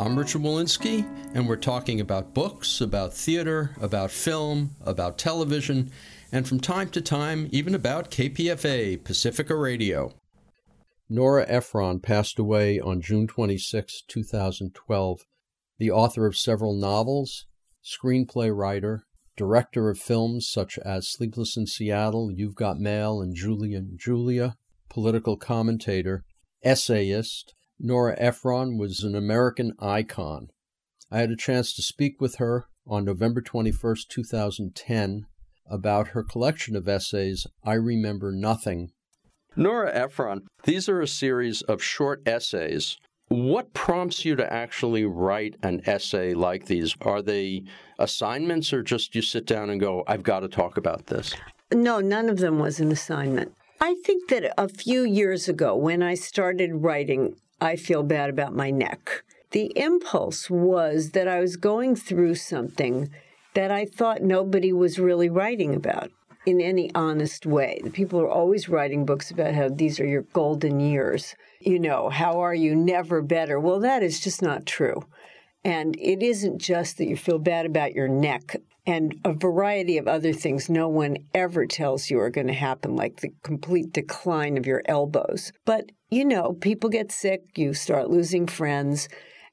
I'm Richard Wolinsky, and we're talking about books, about theater, about film, about television, and from time to time, even about KPFA, Pacifica Radio. Nora Ephron passed away on June 26, 2012, the author of several novels, screenplay writer, director of films such as Sleepless in Seattle, You've Got Mail, and Julie and Julia, political commentator, essayist, Nora Ephron was an American icon. I had a chance to speak with her on November 21, 2010, about her collection of essays, I Remember Nothing. Nora Ephron, these are a series of short essays. What prompts you to actually write an essay like these? Are they assignments or just you sit down and go, I've got to talk about this? No, none of them was an assignment. I think that a few years ago, when I started writing, I feel bad about my neck. The impulse was that I was going through something that I thought nobody was really writing about in any honest way. The people are always writing books about how these are your golden years. You know, how are you never better? Well, that is just not true. And it isn't just that you feel bad about your neck and a variety of other things no one ever tells you are going to happen, like the complete decline of your elbows. But, you know, people get sick, you start losing friends.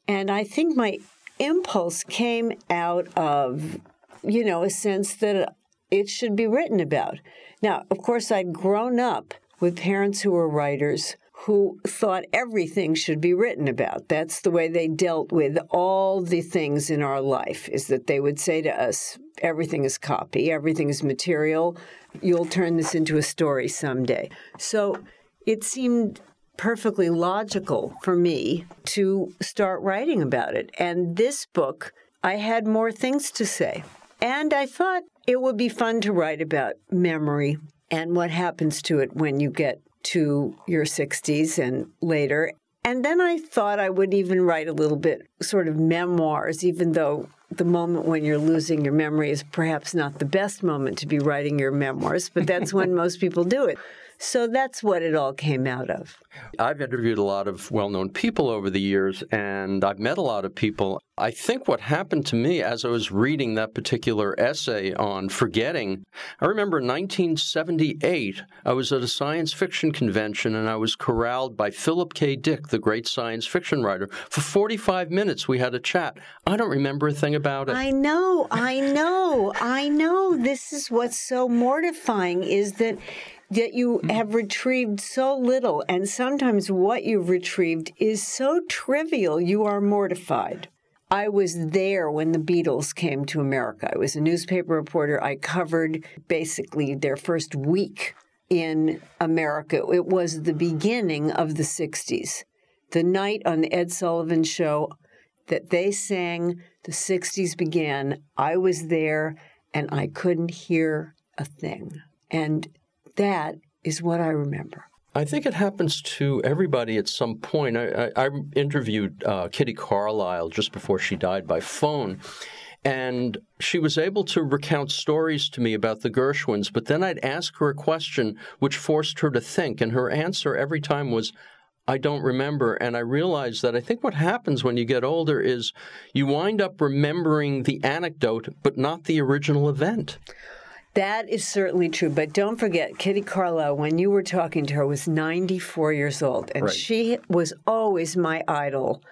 And I think my impulse came out of, you know, a sense that it should be written about. Now, of course, I'd grown up with parents who were writers who thought everything should be written about. That's the way they dealt with all the things in our life, is that they would say to us, everything is copy, everything is material, you'll turn this into a story someday. So it seemed perfectly logical for me to start writing about it. And this book, I had more things to say. And I thought it would be fun to write about memory and what happens to it when you get to your 60s and later. And then I thought I would even write a little bit sort of memoirs, even though the moment when you're losing your memory is perhaps not the best moment to be writing your memoirs, but that's when most people do it. So that's what it all came out of. I've interviewed a lot of well known people over the years, and I've met a lot of people. I think what happened to me as I was reading that particular essay on forgetting, I remember in 1978, I was at a science fiction convention and I was corralled by Philip K. Dick, the great science fiction writer. For 45 minutes, we had a chat. I don't remember a thing about it. I know, I know, I know. This is what's so mortifying is that that you mm-hmm. have retrieved so little, and sometimes what you've retrieved is so trivial, you are mortified. I was there when the Beatles came to America. I was a newspaper reporter. I covered basically their first week in America. It was the beginning of the 60s. The night on the Ed Sullivan show that they sang, the 60s began. I was there and I couldn't hear a thing. And that is what I remember. I think it happens to everybody at some point. I, I, I interviewed uh, Kitty Carlisle just before she died by phone, and she was able to recount stories to me about the Gershwins, but then I'd ask her a question which forced her to think, and her answer every time was, I don't remember. And I realized that I think what happens when you get older is you wind up remembering the anecdote, but not the original event. That is certainly true. But don't forget, Kitty Carlisle, when you were talking to her, was 94 years old. And right. she was always my idol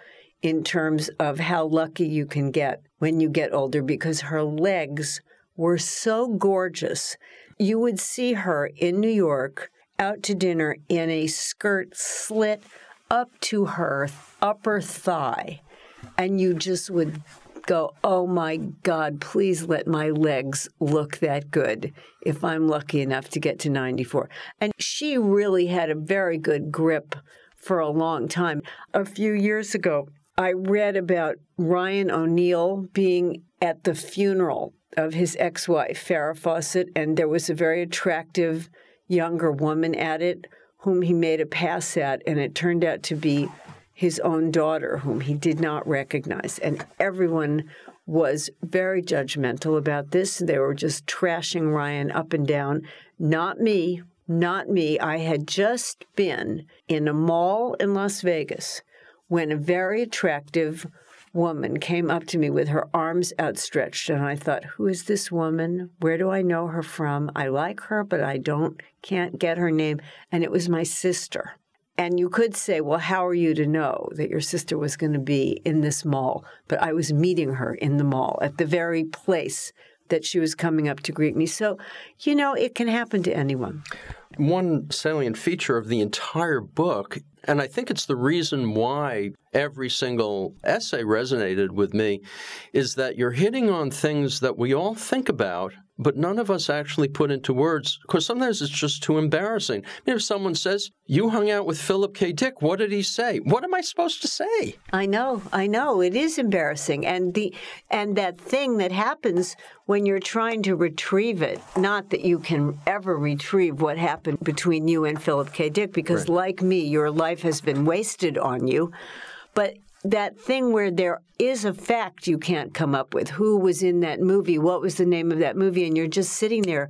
in terms of how lucky you can get when you get older because her legs were so gorgeous. You would see her in New York out to dinner in a skirt slit up to her upper thigh. And you just would go, oh my God, please let my legs look that good if I'm lucky enough to get to 94. And she really had a very good grip for a long time. A few years ago, I read about Ryan O'Neal being at the funeral of his ex wife, Farrah Fawcett, and there was a very attractive younger woman at it whom he made a pass at, and it turned out to be his own daughter, whom he did not recognize. And everyone was very judgmental about this. They were just trashing Ryan up and down. Not me, not me. I had just been in a mall in Las Vegas when a very attractive woman came up to me with her arms outstretched and I thought, who is this woman? Where do I know her from? I like her, but I don't can't get her name. And it was my sister. And you could say, well, how are you to know that your sister was going to be in this mall? But I was meeting her in the mall at the very place that she was coming up to greet me. So, you know, it can happen to anyone. One salient feature of the entire book, and I think it's the reason why every single essay resonated with me, is that you're hitting on things that we all think about but none of us actually put into words because sometimes it's just too embarrassing. if someone says, You hung out with Philip K. Dick, what did he say? What am I supposed to say? I know, I know. It is embarrassing. And the and that thing that happens when you're trying to retrieve it, not that you can ever retrieve what happened between you and Philip K. Dick, because right. like me, your life has been wasted on you. But that thing where there is a fact you can't come up with. Who was in that movie? What was the name of that movie? And you're just sitting there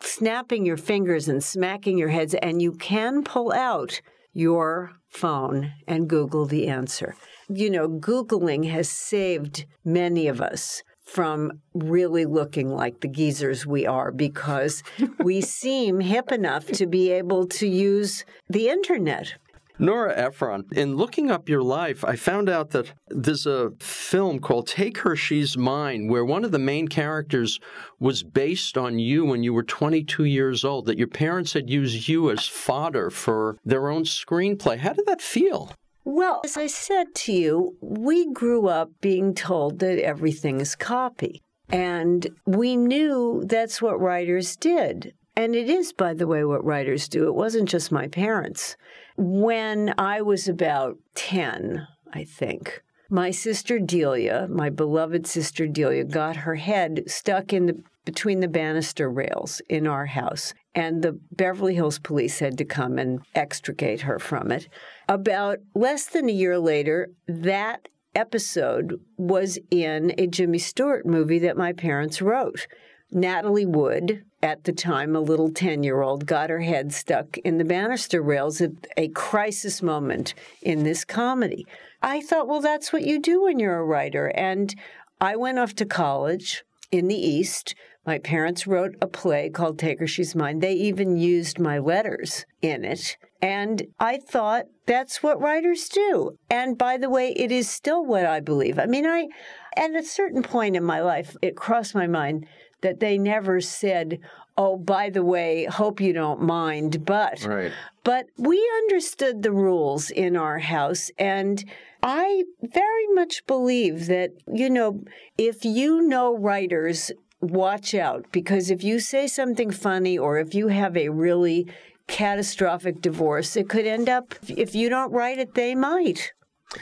snapping your fingers and smacking your heads, and you can pull out your phone and Google the answer. You know, Googling has saved many of us from really looking like the geezers we are because we seem hip enough to be able to use the internet. Nora Ephron, in looking up your life, I found out that there's a film called Take Her, She's Mine, where one of the main characters was based on you when you were 22 years old, that your parents had used you as fodder for their own screenplay. How did that feel? Well, as I said to you, we grew up being told that everything is copy. And we knew that's what writers did. And it is, by the way, what writers do. It wasn't just my parents. When I was about 10, I think, my sister Delia, my beloved sister Delia, got her head stuck in the between the banister rails in our house, and the Beverly Hills police had to come and extricate her from it. About less than a year later, that episode was in a Jimmy Stewart movie that my parents wrote. Natalie Wood, at the time a little 10 year old, got her head stuck in the banister rails at a crisis moment in this comedy. I thought, well, that's what you do when you're a writer. And I went off to college in the East. My parents wrote a play called Take Her She's Mine. They even used my letters in it. And I thought that's what writers do. And by the way, it is still what I believe. I mean, I, at a certain point in my life, it crossed my mind that they never said, "Oh, by the way, hope you don't mind," but right. but we understood the rules in our house and I very much believe that, you know, if you know writers, watch out because if you say something funny or if you have a really catastrophic divorce, it could end up, if you don't write it, they might.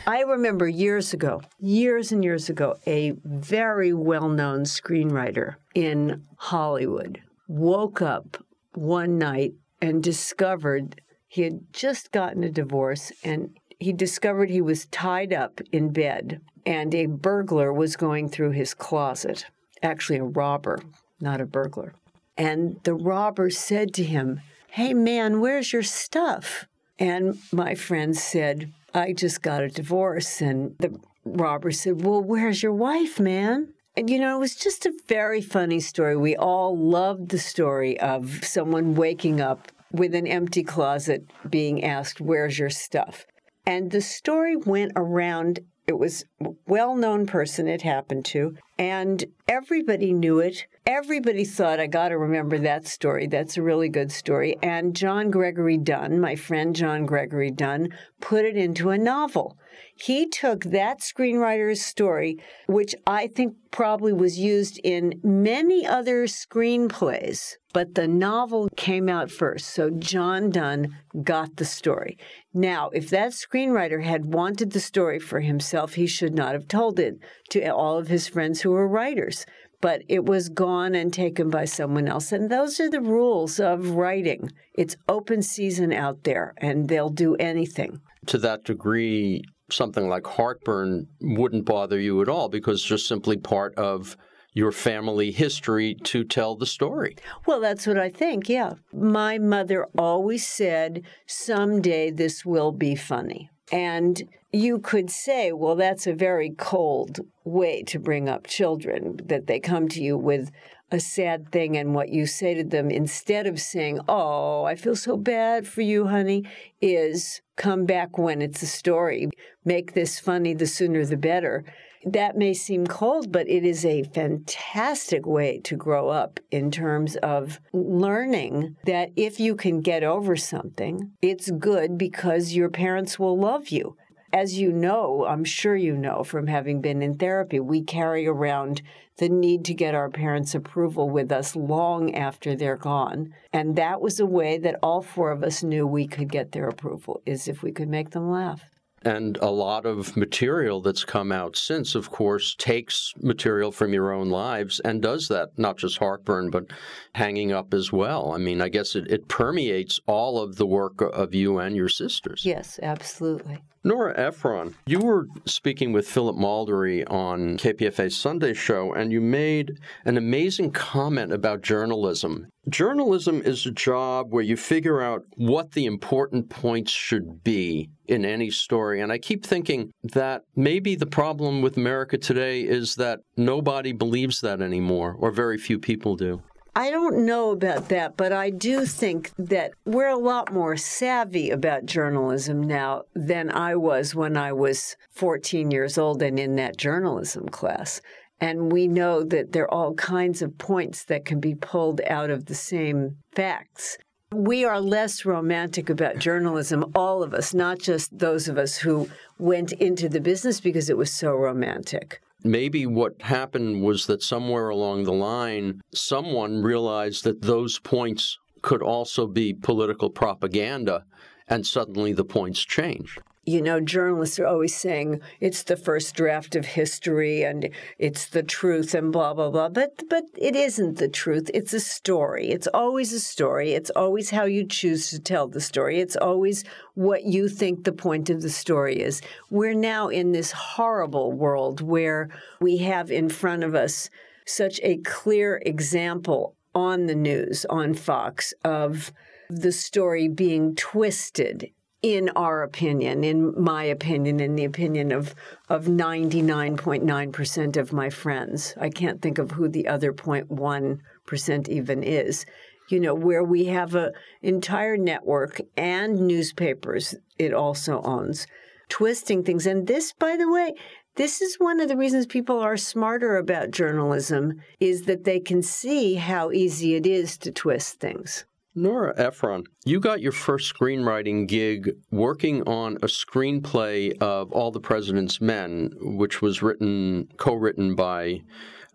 I remember years ago, years and years ago, a very well known screenwriter in Hollywood woke up one night and discovered he had just gotten a divorce and he discovered he was tied up in bed and a burglar was going through his closet. Actually, a robber, not a burglar. And the robber said to him, Hey man, where's your stuff? And my friend said, I just got a divorce. And the robber said, Well, where's your wife, man? And you know, it was just a very funny story. We all loved the story of someone waking up with an empty closet being asked, Where's your stuff? And the story went around. It was a well known person it happened to. And everybody knew it. Everybody thought, I got to remember that story. That's a really good story. And John Gregory Dunne, my friend John Gregory Dunne, put it into a novel. He took that screenwriter's story, which I think probably was used in many other screenplays, but the novel came out first. So John Dunne got the story. Now, if that screenwriter had wanted the story for himself, he should not have told it to all of his friends who were writers. But it was gone and taken by someone else. And those are the rules of writing. It's open season out there, and they'll do anything. To that degree, something like heartburn wouldn't bother you at all because it's just simply part of your family history to tell the story. Well, that's what I think, yeah. My mother always said, someday this will be funny. And you could say, well, that's a very cold way to bring up children, that they come to you with a sad thing and what you say to them instead of saying, Oh, I feel so bad for you, honey, is come back when it's a story. Make this funny, the sooner the better. That may seem cold, but it is a fantastic way to grow up in terms of learning that if you can get over something, it's good because your parents will love you as you know, I'm sure you know from having been in therapy, we carry around the need to get our parents' approval with us long after they're gone. And that was a way that all four of us knew we could get their approval, is if we could make them laugh. And a lot of material that's come out since, of course, takes material from your own lives and does that, not just heartburn, but hanging up as well. I mean, I guess it, it permeates all of the work of you and your sisters. Yes, absolutely. Nora Ephron, you were speaking with Philip Maldari on KPFA's Sunday show, and you made an amazing comment about journalism. Journalism is a job where you figure out what the important points should be in any story. And I keep thinking that maybe the problem with America today is that nobody believes that anymore, or very few people do. I don't know about that, but I do think that we're a lot more savvy about journalism now than I was when I was 14 years old and in that journalism class. And we know that there are all kinds of points that can be pulled out of the same facts. We are less romantic about journalism, all of us, not just those of us who went into the business because it was so romantic. Maybe what happened was that somewhere along the line, someone realized that those points could also be political propaganda, and suddenly the points changed you know, journalists are always saying it's the first draft of history and it's the truth and blah blah blah. But but it isn't the truth. It's a story. It's always a story. It's always how you choose to tell the story. It's always what you think the point of the story is. We're now in this horrible world where we have in front of us such a clear example on the news on Fox of the story being twisted in our opinion, in my opinion, in the opinion of, of 99.9% of my friends. I can't think of who the other 0.1% even is. You know, where we have an entire network and newspapers it also owns, twisting things. And this, by the way, this is one of the reasons people are smarter about journalism is that they can see how easy it is to twist things. Nora Ephron, you got your first screenwriting gig working on a screenplay of All the President's Men, which was written, co written by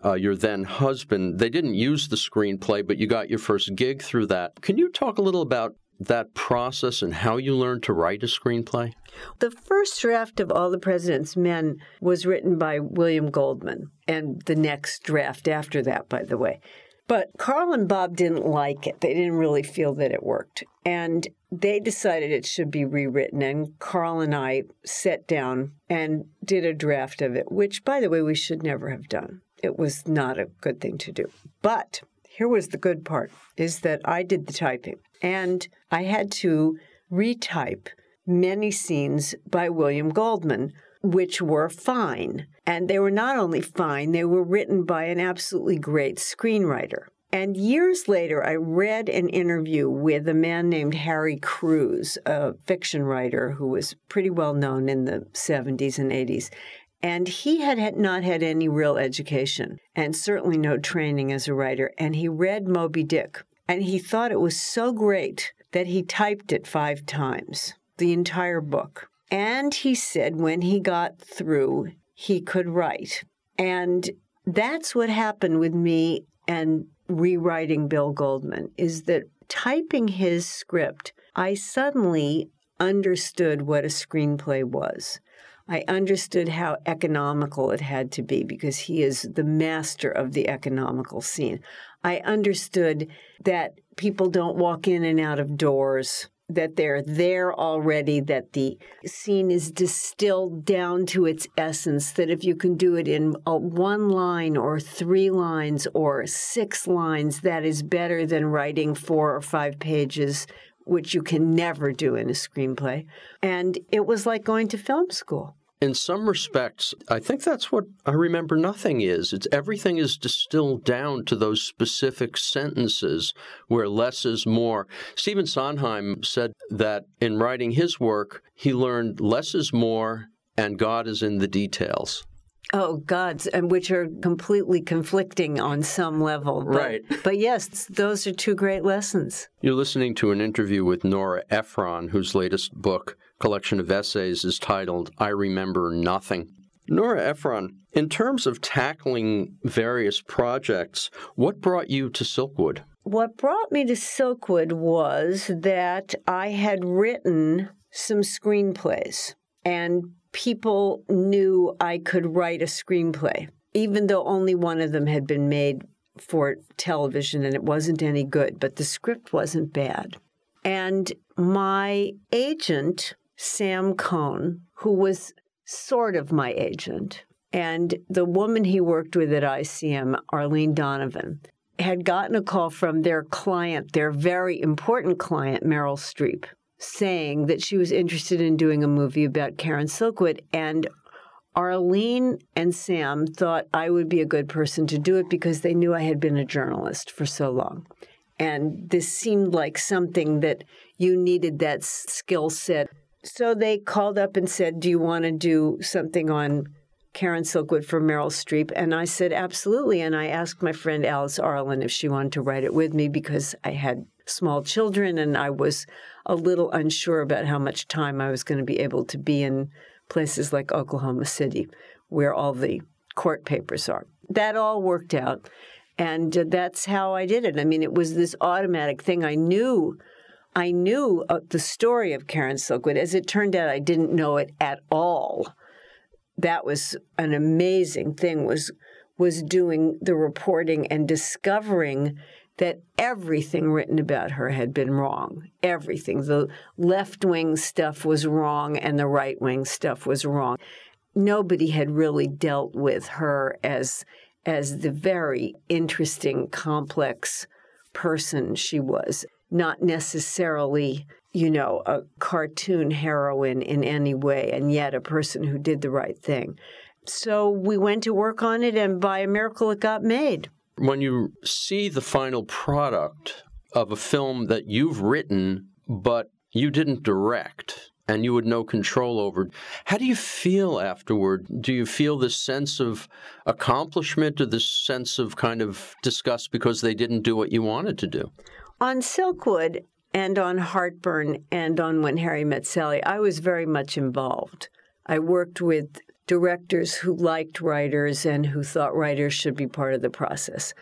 uh, your then husband. They didn't use the screenplay, but you got your first gig through that. Can you talk a little about that process and how you learned to write a screenplay? The first draft of All the President's Men was written by William Goldman, and the next draft after that, by the way. But Carl and Bob didn't like it. They didn't really feel that it worked. And they decided it should be rewritten. And Carl and I sat down and did a draft of it, which, by the way, we should never have done. It was not a good thing to do. But here was the good part is that I did the typing and I had to retype many scenes by William Goldman, which were fine. And they were not only fine, they were written by an absolutely great screenwriter. And years later, I read an interview with a man named Harry Crews, a fiction writer who was pretty well known in the 70s and 80s. And he had, had not had any real education and certainly no training as a writer. And he read Moby Dick and he thought it was so great that he typed it five times, the entire book. And he said when he got through, he could write. And that's what happened with me and rewriting Bill Goldman is that typing his script, I suddenly understood what a screenplay was. I understood how economical it had to be because he is the master of the economical scene. I understood that people don't walk in and out of doors, that they're there already, that the scene is distilled down to its essence, that if you can do it in a one line or three lines or six lines, that is better than writing four or five pages which you can never do in a screenplay. And it was like going to film school. In some respects, I think that's what I remember nothing is. It's everything is distilled down to those specific sentences where less is more. Stephen Sondheim said that in writing his work, he learned less is more and God is in the details. Oh, gods, and which are completely conflicting on some level. But, right. But yes, those are two great lessons. You're listening to an interview with Nora Ephron, whose latest book, collection of essays, is titled I Remember Nothing. Nora Ephron, in terms of tackling various projects, what brought you to Silkwood? What brought me to Silkwood was that I had written some screenplays and people knew I could write a screenplay, even though only one of them had been made for television and it wasn't any good, but the script wasn't bad. And my agent, Sam Cohn, who was sort of my agent, and the woman he worked with at ICM, Arlene Donovan, had gotten a call from their client, their very important client, Meryl Streep, saying that she was interested in doing a movie about Karen Silkwood. And Arlene and Sam thought I would be a good person to do it because they knew I had been a journalist for so long. And this seemed like something that you needed that skill set. So they called up and said, Do you want to do something on Karen Silkwood for Meryl Streep? And I said, Absolutely. And I asked my friend Alice Arlen if she wanted to write it with me because I had small children and I was a little unsure about how much time I was going to be able to be in places like Oklahoma City, where all the court papers are. That all worked out. And uh, that's how I did it. I mean, it was this automatic thing. I knew, I knew uh, the story of Karen Silkwood. As it turned out, I didn't know it at all. That was an amazing thing. Was was doing the reporting and discovering that everything written about her had been wrong. Everything. The left wing stuff was wrong and the right wing stuff was wrong. Nobody had really dealt with her as as the very interesting, complex person she was, not necessarily, you know, a cartoon heroine in any way, and yet a person who did the right thing. So we went to work on it, and by a miracle, it got made. When you see the final product of a film that you've written, but you didn't direct, and you had no control over. How do you feel afterward? Do you feel this sense of accomplishment or this sense of kind of disgust because they didn't do what you wanted to do? On Silkwood and on Heartburn and on When Harry Met Sally, I was very much involved. I worked with directors who liked writers and who thought writers should be part of the process,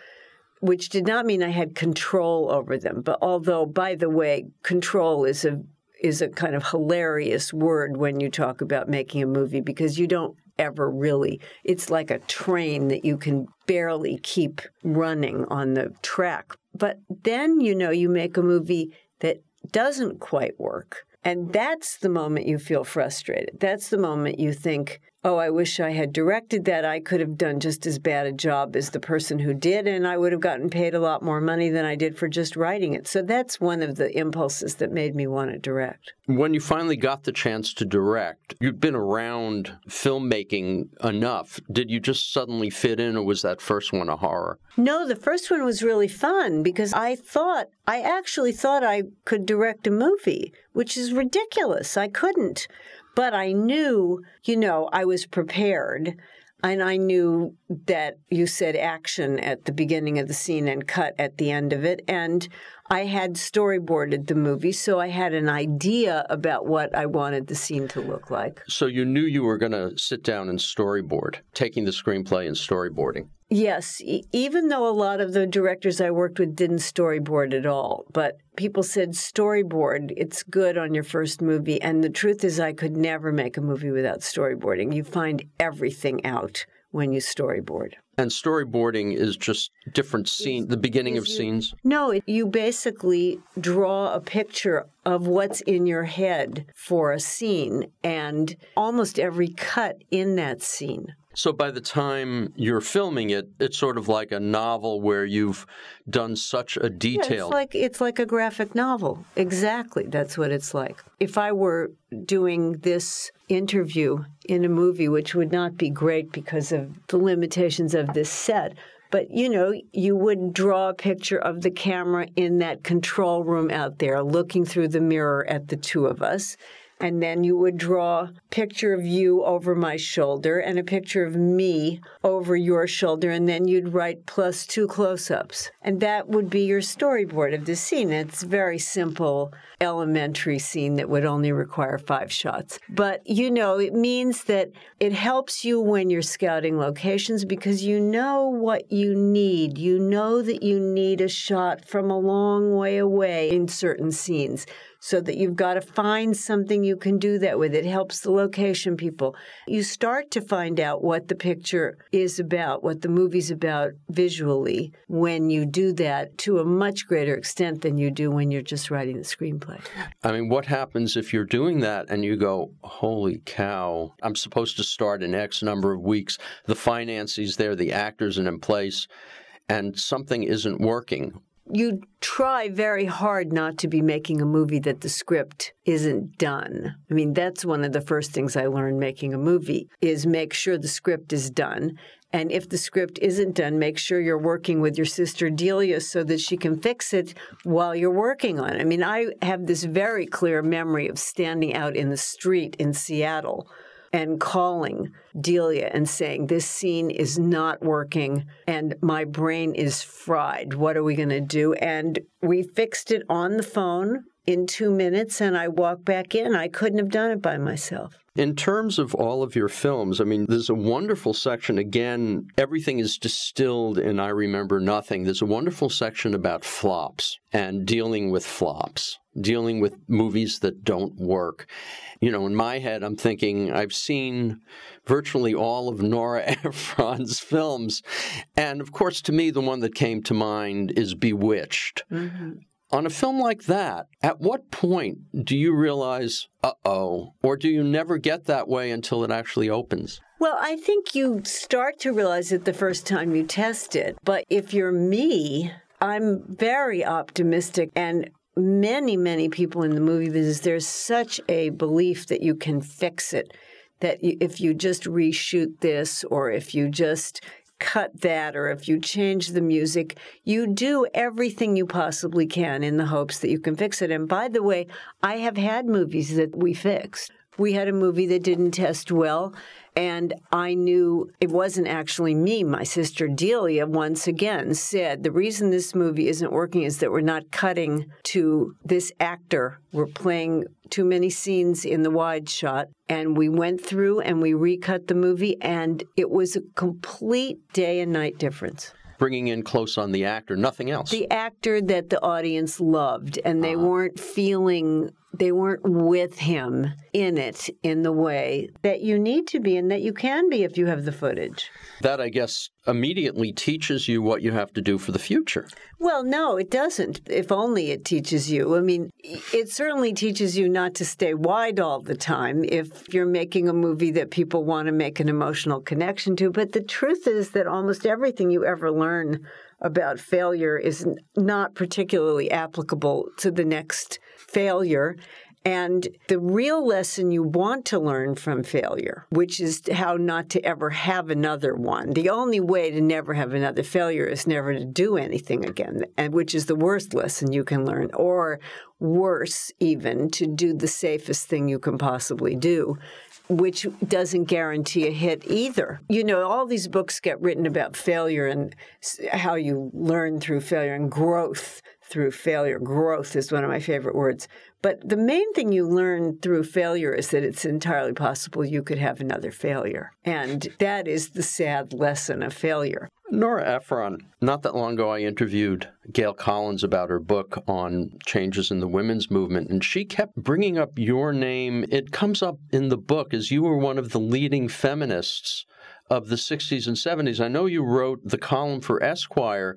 which did not mean I had control over them. But although, by the way, control is a is a kind of hilarious word when you talk about making a movie because you don't ever really it's like a train that you can barely keep running on the track but then you know you make a movie that doesn't quite work and that's the moment you feel frustrated. That's the moment you think, oh, I wish I had directed that. I could have done just as bad a job as the person who did, and I would have gotten paid a lot more money than I did for just writing it. So that's one of the impulses that made me want to direct. When you finally got the chance to direct, you'd been around filmmaking enough. Did you just suddenly fit in, or was that first one a horror? No, the first one was really fun because I thought, I actually thought I could direct a movie, which is ridiculous. I couldn't. But I knew, you know, I was prepared. And I knew that you said action at the beginning of the scene and cut at the end of it. And I had storyboarded the movie, so I had an idea about what I wanted the scene to look like. So you knew you were going to sit down and storyboard, taking the screenplay and storyboarding. Yes, e- even though a lot of the directors I worked with didn't storyboard at all, but people said storyboard, it's good on your first movie. And the truth is, I could never make a movie without storyboarding. You find everything out when you storyboard. And storyboarding is just different scene, the beginning of scenes. No, it, you basically draw a picture of what's in your head for a scene and almost every cut in that scene. So by the time you're filming it, it's sort of like a novel where you've done such a detail. Yeah, it's like it's like a graphic novel. Exactly, that's what it's like. If I were doing this interview in a movie, which would not be great because of the limitations of this set, but you know, you would draw a picture of the camera in that control room out there, looking through the mirror at the two of us. And then you would draw a picture of you over my shoulder and a picture of me over your shoulder. And then you'd write plus two close ups. And that would be your storyboard of the scene. It's a very simple, elementary scene that would only require five shots. But you know, it means that it helps you when you're scouting locations because you know what you need. You know that you need a shot from a long way away in certain scenes so that you've got to find something you can do that with. It helps the location people. You start to find out what the picture is about, what the movie's about visually when you do that to a much greater extent than you do when you're just writing the screenplay. I mean, what happens if you're doing that and you go, holy cow, I'm supposed to start in X number of weeks, the finances there, the actors are in place, and something isn't working? You try very hard not to be making a movie that the script isn't done. I mean, that's one of the first things I learned making a movie is make sure the script is done. And if the script isn't done, make sure you're working with your sister Delia so that she can fix it while you're working on it. I mean, I have this very clear memory of standing out in the street in Seattle and calling Delia and saying, This scene is not working and my brain is fried. What are we going to do? And we fixed it on the phone in two minutes and I walked back in. I couldn't have done it by myself. In terms of all of your films, I mean, there's a wonderful section. Again, everything is distilled in I Remember Nothing. There's a wonderful section about flops and dealing with flops, dealing with movies that don't work. You know, in my head, I'm thinking I've seen virtually all of Nora Ephron's films. And of course, to me, the one that came to mind is Bewitched. On a film like that, at what point do you realize, uh oh, or do you never get that way until it actually opens? Well, I think you start to realize it the first time you test it. But if you're me, I'm very optimistic and many, many people in the movie business, there's such a belief that you can fix it. That if you just reshoot this, or if you just cut that, or if you change the music, you do everything you possibly can in the hopes that you can fix it. And by the way, I have had movies that we fixed. We had a movie that didn't test well, and I knew it wasn't actually me. My sister Delia once again said the reason this movie isn't working is that we're not cutting to this actor. We're playing too many scenes in the wide shot. And we went through and we recut the movie, and it was a complete day and night difference Bringing in close on the actor, nothing else. the actor that the audience loved and they uh-huh. weren't feeling they weren't with him in it in the way that you need to be and that you can be if you have the footage. that, I guess, immediately teaches you what you have to do for the future. Well, no, it doesn't. If only it teaches you. I mean, it certainly teaches you not to stay wide all the time if you're making a movie that people want to make an emotional connection to. But the truth is that almost everything you ever learn about failure is not particularly applicable to the next failure. And the real lesson you want to learn from failure, which is how not to ever have another one. The only way to never have another failure is never to do anything again, and which is the worst lesson you can learn, or worse, even to do the safest thing you can possibly do which doesn't guarantee a hit either. You know, all these books get written about failure and how you learn through failure and growth through failure. Growth is one of my favorite words. But the main thing you learn through failure is that it's entirely possible you could have another failure. And that is the sad lesson of failure. Nora Ephron, not that long ago, I interviewed Gail Collins about her book on changes in the women's movement, and she kept bringing up your name. It comes up in the book as you were one of the leading feminists of the 60s and 70s. I know you wrote the column for Esquire,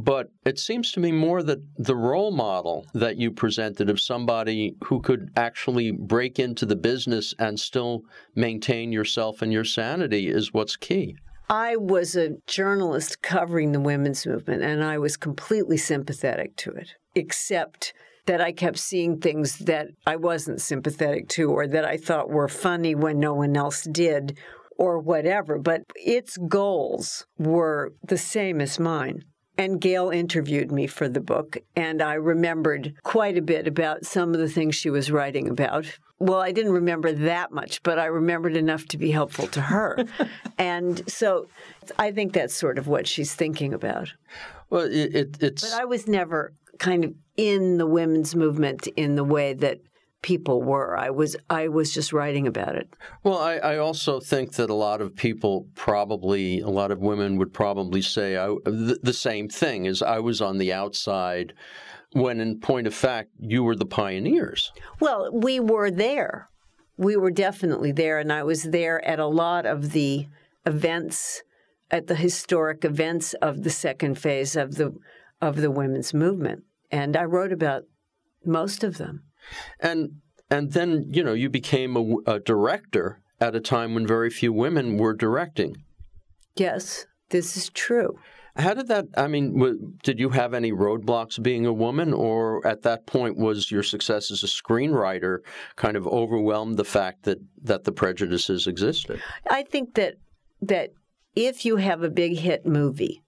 but it seems to me more that the role model that you presented of somebody who could actually break into the business and still maintain yourself and your sanity is what's key. I was a journalist covering the women's movement, and I was completely sympathetic to it, except that I kept seeing things that I wasn't sympathetic to or that I thought were funny when no one else did or whatever. But its goals were the same as mine. And Gail interviewed me for the book, and I remembered quite a bit about some of the things she was writing about. Well, I didn't remember that much, but I remembered enough to be helpful to her. and so I think that's sort of what she's thinking about. Well, it, it, it's. But I was never kind of in the women's movement in the way that people were. I was I was just writing about it. Well, I, I, also think that a lot of people probably a lot of women would probably say I, the, the same thing as I was on the outside when in point of fact you were the pioneers. Well, we were there. We were definitely there and I was there at a lot of the events at the historic events of the second phase of the of the women's movement and I wrote about most of them. And and then you know you became a, a director at a time when very few women were directing. Yes, this is true. How did that? I mean, w- did you have any roadblocks being a woman, or at that point was your success as a screenwriter kind of overwhelmed the fact that that the prejudices existed? I think that that if you have a big hit movie,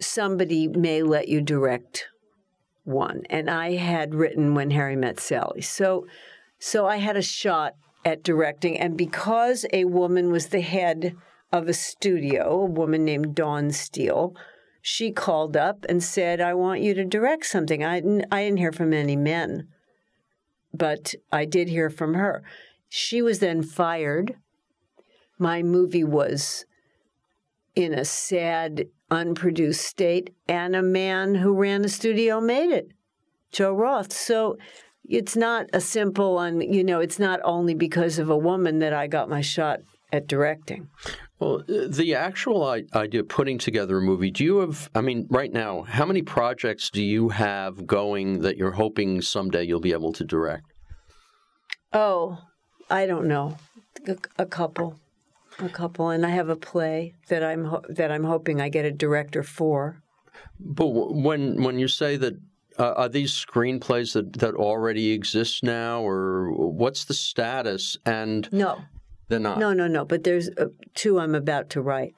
somebody may let you direct one, and I had written When Harry Met Sally. So, so I had a shot at directing, and because a woman was the head of a studio, a woman named Dawn Steel, she called up and said, "I want you to direct something." I didn't, I didn't hear from any men, but I did hear from her. She was then fired. My movie was in a sad, unproduced state, and a man who ran the studio made it, Joe Roth. So it's not a simple, and you know, it's not only because of a woman that I got my shot at directing. Well, the actual idea of putting together a movie, do you have, I mean, right now, how many projects do you have going that you're hoping someday you'll be able to direct? Oh, I don't know. A, a couple a couple, and I have a play that I'm ho- that I'm hoping I get a director for. But when when you say that, uh, are these screenplays that that already exist now, or what's the status? And no, they're not. No, no, no. But there's uh, two I'm about to write.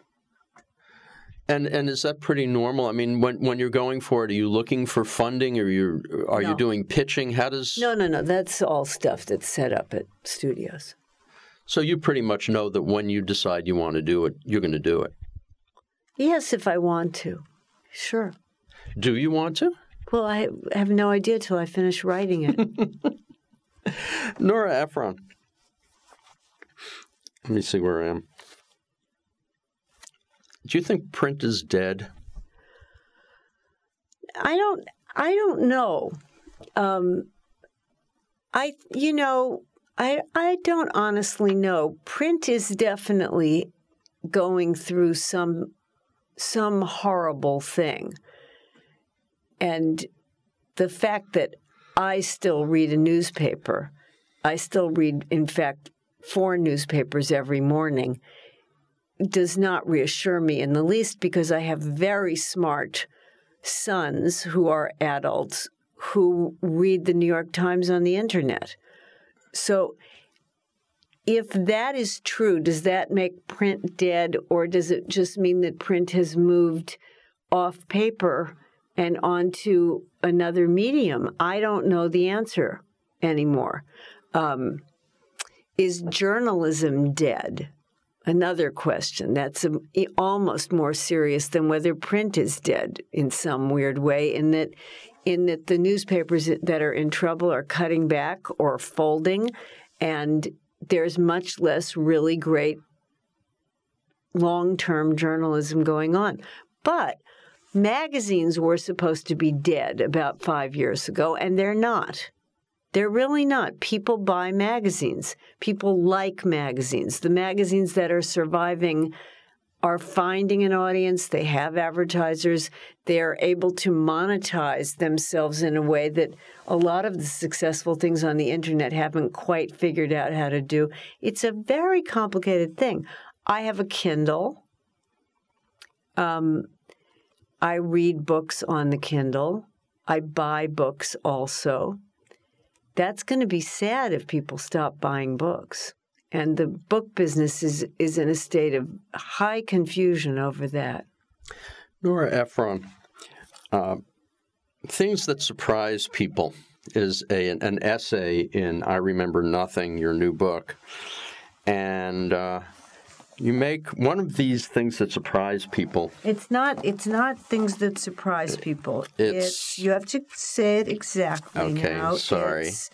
And and is that pretty normal? I mean, when when you're going for it, are you looking for funding, or you are no. you doing pitching? How does? No, no, no. That's all stuff that's set up at studios. So you pretty much know that when you decide you want to do it, you're going to do it. Yes, if I want to. Sure. Do you want to? Well, I have no idea till I finish writing it. Nora Ephron. Let me see where I am. Do you think print is dead? I don't. I don't know. Um, I, you know, I, I don't honestly know. Print is definitely going through some some horrible thing. And the fact that I still read a newspaper, I still read, in fact, four newspapers every morning, does not reassure me in the least because I have very smart sons who are adults who read the New York Times on the internet so if that is true, does that make print dead, or does it just mean that print has moved off paper and onto another medium? I don't know the answer anymore. Um, is journalism dead? Another question that's a, almost more serious than whether print is dead in some weird way, in that in that the newspapers that are in trouble are cutting back or folding, and there's much less really great long term journalism going on. But magazines were supposed to be dead about five years ago, and they're not. They're really not. People buy magazines. People like magazines. The magazines that are surviving are finding an audience, they have advertisers, they're able to monetize themselves in a way that a lot of the successful things on the internet haven't quite figured out how to do. It's a very complicated thing. I have a Kindle. Um, I read books on the Kindle. I buy books also. That's going to be sad if people stop buying books and the book business is is in a state of high confusion over that. Nora Ephron, uh, things that surprise people is a an essay in I Remember Nothing, your new book, and. Uh, you make one of these things that surprise people. It's not. It's not things that surprise people. It's, it's you have to say it exactly. Okay, now. sorry. It's,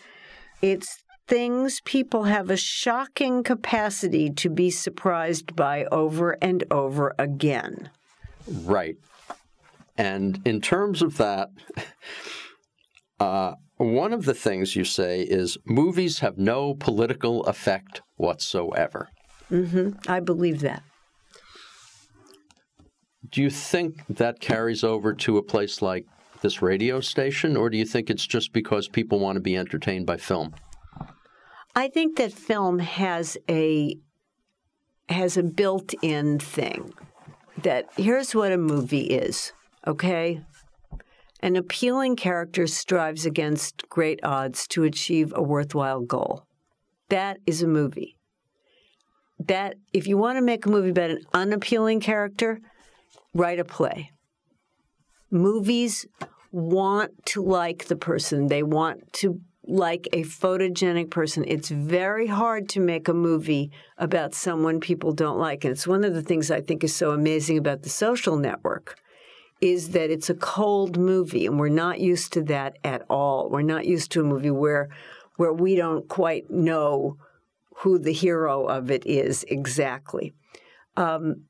it's things people have a shocking capacity to be surprised by over and over again. Right. And in terms of that, uh, one of the things you say is movies have no political effect whatsoever. Mm-hmm. I believe that. Do you think that carries over to a place like this radio station, or do you think it's just because people want to be entertained by film? I think that film has a has a built-in thing that here's what a movie is, okay? An appealing character strives against great odds to achieve a worthwhile goal. That is a movie. That if you want to make a movie about an unappealing character, write a play. Movies want to like the person. They want to like a photogenic person. It's very hard to make a movie about someone people don't like. And it's one of the things I think is so amazing about the social network is that it's a cold movie and we're not used to that at all. We're not used to a movie where where we don't quite know who the hero of it is exactly. Um,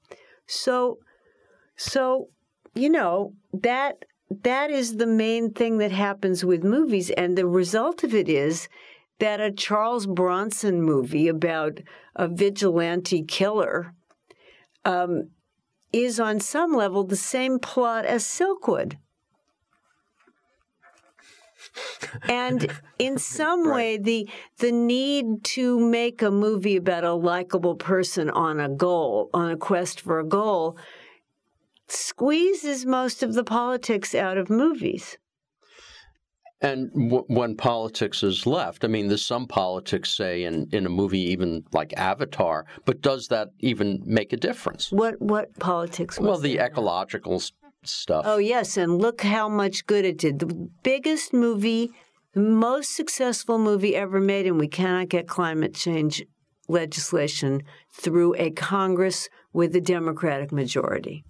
so so you know that that is the main thing that happens with movies. And the result of it is that a Charles Bronson movie about a vigilante killer um, is on some level the same plot as Silkwood. and in some right. way the the need to make a movie about a likable person on a goal on a quest for a goal squeezes most of the politics out of movies. And w- when politics is left, I mean, there's some politics, say, in, in a movie, even like Avatar, but does that even make a difference? What what politics? well, the ecological stuff. Oh yes, and look how much good it did. The biggest movie, the most successful movie ever made, and we cannot get climate change legislation through a Congress with a Democratic majority.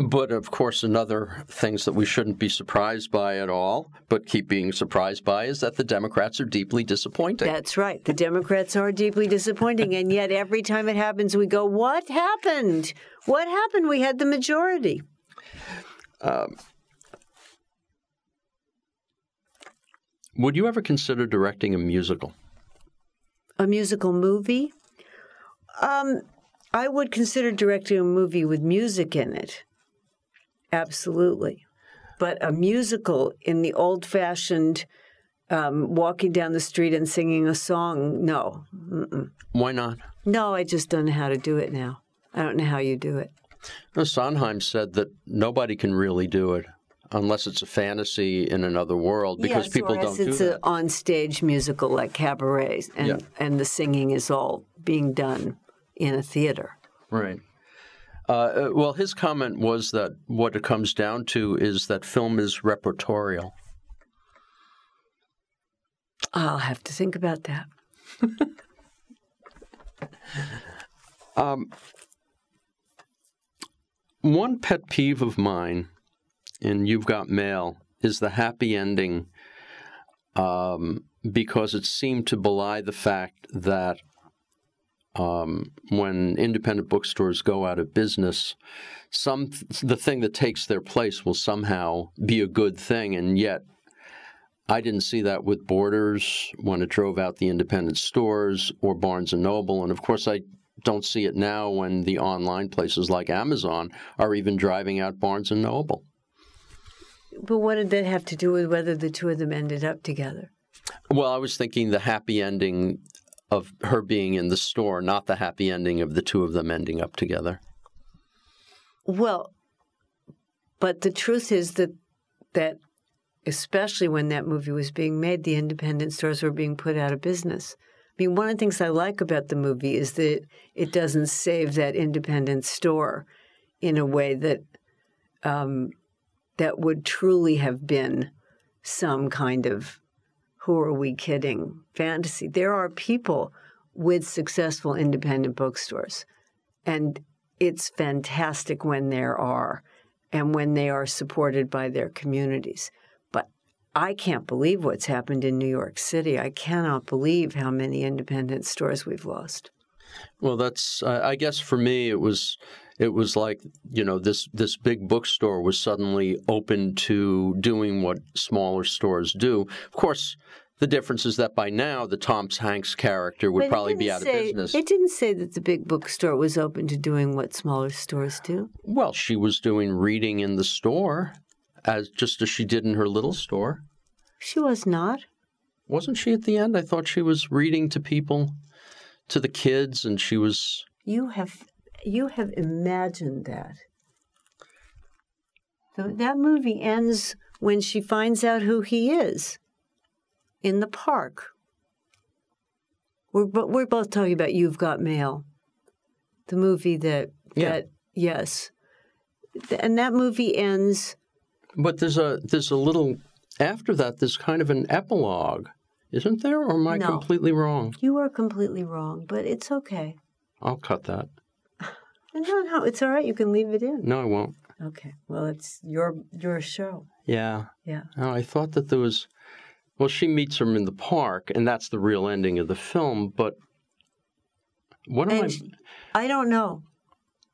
But of course, another things that we shouldn't be surprised by at all, but keep being surprised by, is that the Democrats are deeply disappointing. That's right. The Democrats are deeply disappointing, and yet every time it happens, we go, "What happened? What happened? We had the majority." Um, would you ever consider directing a musical? A musical movie? Um, I would consider directing a movie with music in it. Absolutely. But a musical in the old fashioned um, walking down the street and singing a song, no. Mm-mm. Why not? No, I just don't know how to do it now. I don't know how you do it. Sondheim said that nobody can really do it unless it's a fantasy in another world, because yes, people don't it's do an on-stage musical like cabaret, and Yeah. and the singing is all being done in a theater. Right. Uh, uh, well, his comment was that what it comes down to is that film is repertorial. I'll have to think about that. Um, one pet peeve of mine in You've Got Mail is the happy ending um, because it seemed to belie the fact that um, when independent bookstores go out of business, some the thing that takes their place will somehow be a good thing, and yet I didn't see that with Borders when it drove out the independent stores or Barnes and Noble, and of course I don't see it now when the online places like Amazon are even driving out Barnes and Noble. But what did that have to do with whether the two of them ended up together? Well, I was thinking the happy ending of her being in the store, not the happy ending of the two of them ending up together. Well, but the truth is that that especially when that movie was being made, the independent stores were being put out of business. I mean, one of the things I like about the movie is that it doesn't save that independent store in a way that um, that would truly have been some kind of who are we kidding fantasy. There are people with successful independent bookstores, and it's fantastic when there are and when they are supported by their communities. But I can't believe what's happened in New York City. I cannot believe how many independent stores we've lost. Well, that's I guess for me it was it was like you know this this big bookstore was suddenly open to doing what smaller stores do. Of course, the difference is that by now the Tom Hanks character would probably be out say- of business. It didn't say that the big bookstore was open to doing what smaller stores do. Well, she was doing reading in the store, as just as she did in her little store, She was not. wasn't she? At the end, I thought she was reading to people, to the kids, and she was. You have you have imagined that. So that movie ends when she finds out who he is in the park. We're bo- we're both talking about You've Got Mail, the movie that Yeah. that yes, and that movie ends. But there's a there's a little after that. There's kind of an epilogue, isn't there? Or am I No. completely wrong? You are completely wrong, but it's okay. I'll cut that. No, no, it's all right. You can leave it in. No, I won't. Okay. Well, it's your your show. Yeah. Yeah. Oh, I thought that there was. Well, she meets him in the park, and that's the real ending of the film. But what am And I? I don't know.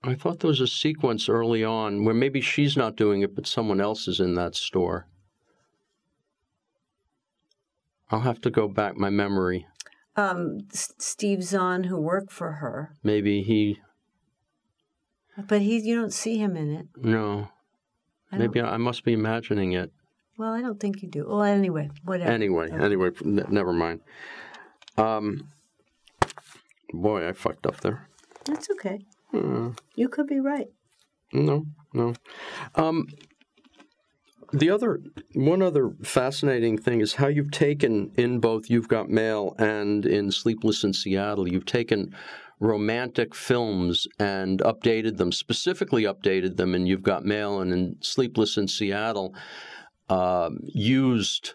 I thought there was a sequence early on where maybe she's not doing it, but someone else is in that store. I'll have to go back my memory. um, S- Steve Zahn, who worked for her, Maybe he. But he you don't see him in it. No. I Maybe I, I must be imagining it. well, I don't think you do. Well, anyway, whatever. Anyway, anyway, n- never mind. Um, boy, I fucked up there. That's okay. Hmm. You could be right. No, no. Um, the other, one other fascinating thing is how you've taken in both You've Got Mail and in Sleepless in Seattle, you've taken romantic films and updated them, specifically updated them and You've Got Mail and in Sleepless in Seattle, um, used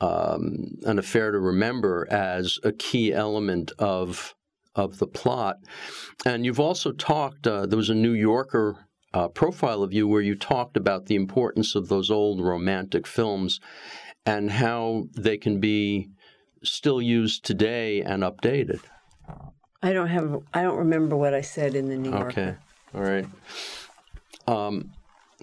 um, an affair to remember as a key element of of the plot. And you've also talked. Uh, there was a New Yorker uh, profile of you where you talked about the importance of those old romantic films and how they can be still used today and updated. I don't have. I don't remember what I said in the New Yorker. Okay, all right. Um,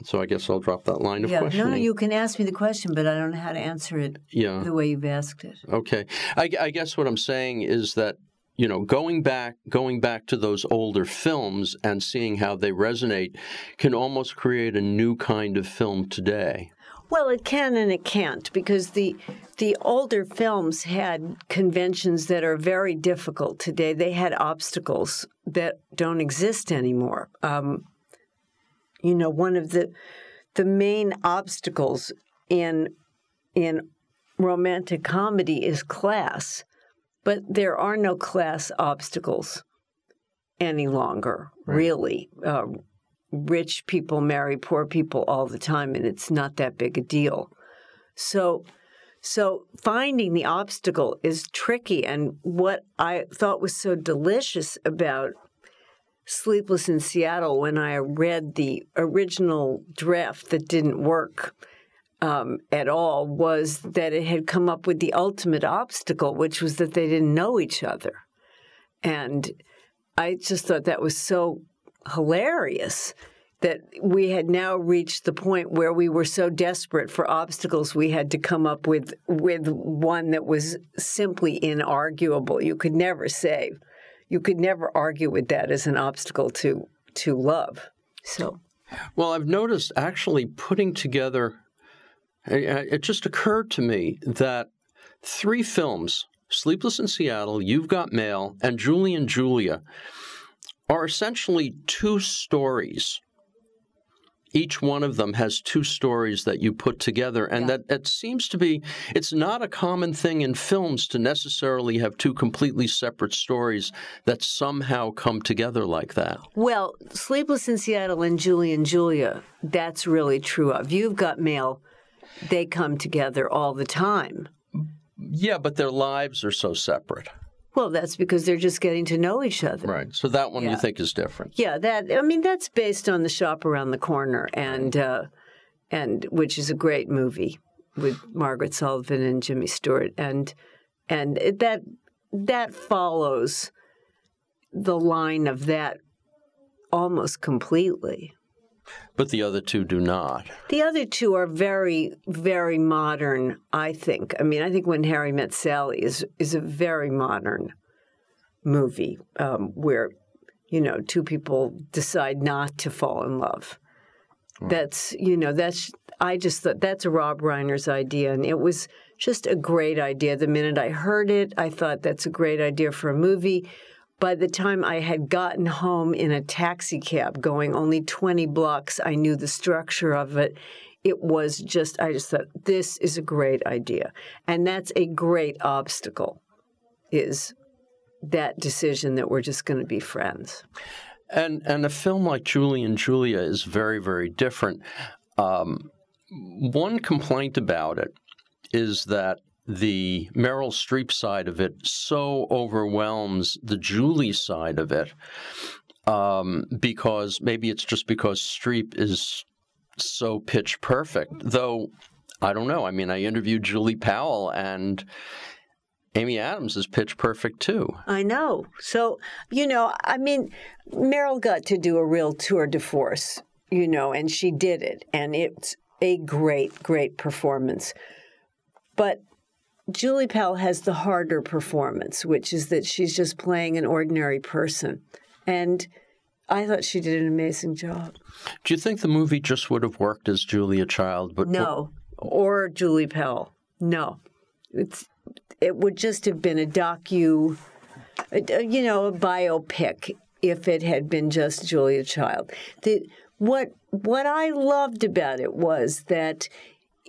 so I guess I'll drop that line of Yeah. No, no. You can ask me the question, but I don't know how to answer it yeah. the way you've asked it. Okay. I, I guess what I'm saying is that you know going back going back to those older films and seeing how they resonate can almost create a new kind of film today. Well, it can and it can't because the the older films had conventions that are very difficult today. They had obstacles that don't exist anymore. Um, you know, one of the the main obstacles in in romantic comedy is class, but there are no class obstacles any longer. Right. Really, uh, rich people marry poor people all the time, and it's not that big a deal. So. So finding the obstacle is tricky. And what I thought was so delicious about Sleepless in Seattle when I read the original draft that didn't work um, at all was that it had come up with the ultimate obstacle, which was that they didn't know each other. And I just thought that was so hilarious that we had now reached the point where we were so desperate for obstacles we had to come up with with one that was simply inarguable. You could never say you could never argue with that as an obstacle to to love. So, well, I've noticed actually putting together. It just occurred to me that three films Sleepless in Seattle, You've Got Mail, and Julie and Julia are essentially two stories each one of them has two stories that you put together and yeah. that it seems to be it's not a common thing in films to necessarily have two completely separate stories that somehow come together like that. Well sleepless in seattle and julie and julia that's really true of. You've got mail they come together all the time. Yeah but their lives are so separate well, that's because they're just getting to know each other. Right. So that one yeah. you think is different. Yeah, that I mean that's based on the shop around the corner and uh, and which is a great movie with Margaret Sullavan and Jimmy Stewart and and that that follows the line of that almost completely. But the other two do not. The other two are very, very modern, I think. I mean, I think When Harry Met Sally is, is a very modern movie um, where, you know, two people decide not to fall in love. That's, you know, that's, I just thought that's a Rob Reiner's idea. And it was just a great idea. The minute I heard it, I thought that's a great idea for a movie by the time I had gotten home in a taxi cab going only 20 blocks, I knew the structure of it. It was just, I just thought, this is a great idea. And that's a great obstacle, is that decision that we're just going to be friends. And, and a film like Julie and Julia is very, very different. Um, one complaint about it is that the Meryl Streep side of it so overwhelms the Julie side of it um, because maybe it's just because Streep is so pitch perfect. Though I don't know. I mean, I interviewed Julie Powell and. Amy Adams is pitch perfect too. I know. So, you know, I mean, Meryl got to do a real tour de force, you know, and she did it. And it's a great, great performance. But Julie Powell has the harder performance, which is that she's just playing an ordinary person. And I thought she did an amazing job. Do you think the movie just would have worked as Julia Child? But no, or Julie Powell. No, it's it would just have been a docu, you know, a biopic if it had been just Julia Child. The what what I loved about it was that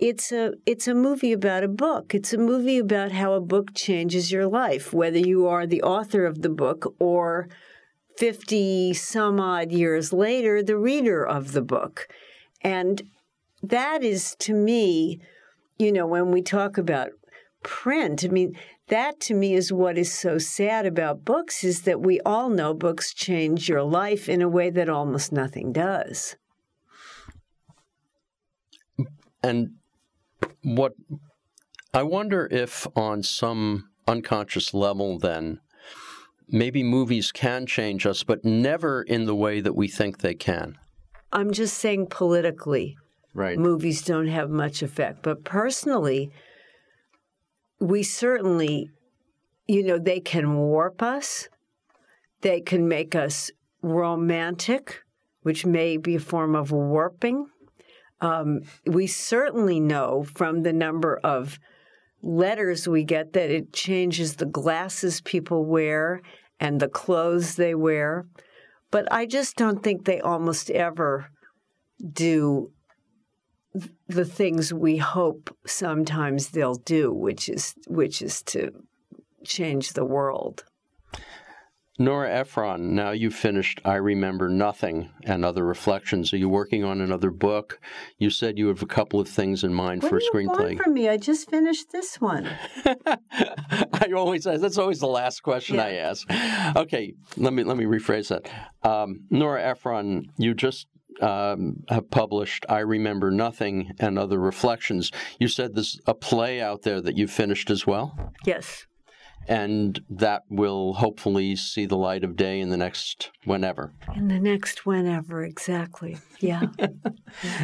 it's a it's a movie about a book. It's a movie about how a book changes your life, whether you are the author of the book or 50 some odd years later the reader of the book. And that is to me, you know, when we talk about print, I mean, that to me is what is so sad about books is that we all know books change your life in a way that almost nothing does. And what I wonder if on some unconscious level then maybe movies can change us but never in the way that we think they can. I'm just saying politically. Right. Movies don't have much effect, but personally we certainly you know they can warp us. They can make us romantic, which may be a form of warping. Um, we certainly know from the number of letters we get that it changes the glasses people wear and the clothes they wear. But I just don't think they almost ever do the things we hope sometimes they'll do, which is which is to change the world. Nora Ephron, now you've finished I Remember Nothing and Other Reflections. Are you working on another book? You said you have a couple of things in mind what for a do you screenplay. Want from me? I just finished this one. I always that's always the last question Yeah. I ask. Okay, let me let me rephrase that. Um, Nora Ephron, you just um, have published I Remember Nothing and Other Reflections. You said there's a play out there that you've finished as well? Yes. And that will hopefully see the light of day in the next whenever. In the next whenever, exactly. Yeah.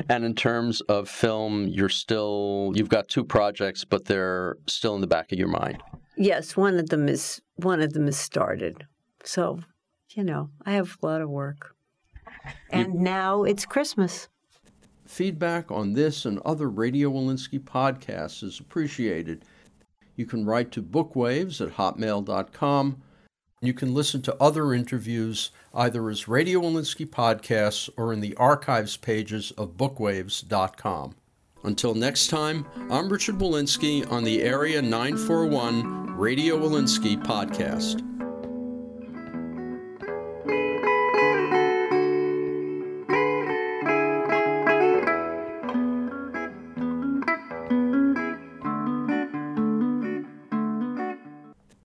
And in terms of film, you're still you've got two projects, but they're still in the back of your mind. yes, one of them is one of them is started. So, you know, I have a lot of work. And now it's Christmas. Feedback on this and other Radio Wolinsky podcasts is appreciated. You can write to bookwaves at hotmail.com. You can listen to other interviews either as Radio Wolinsky podcasts or in the archives pages of bookwaves.com. Until next time, I'm Richard Wolinsky on the Area 941 Radio Wolinsky podcast.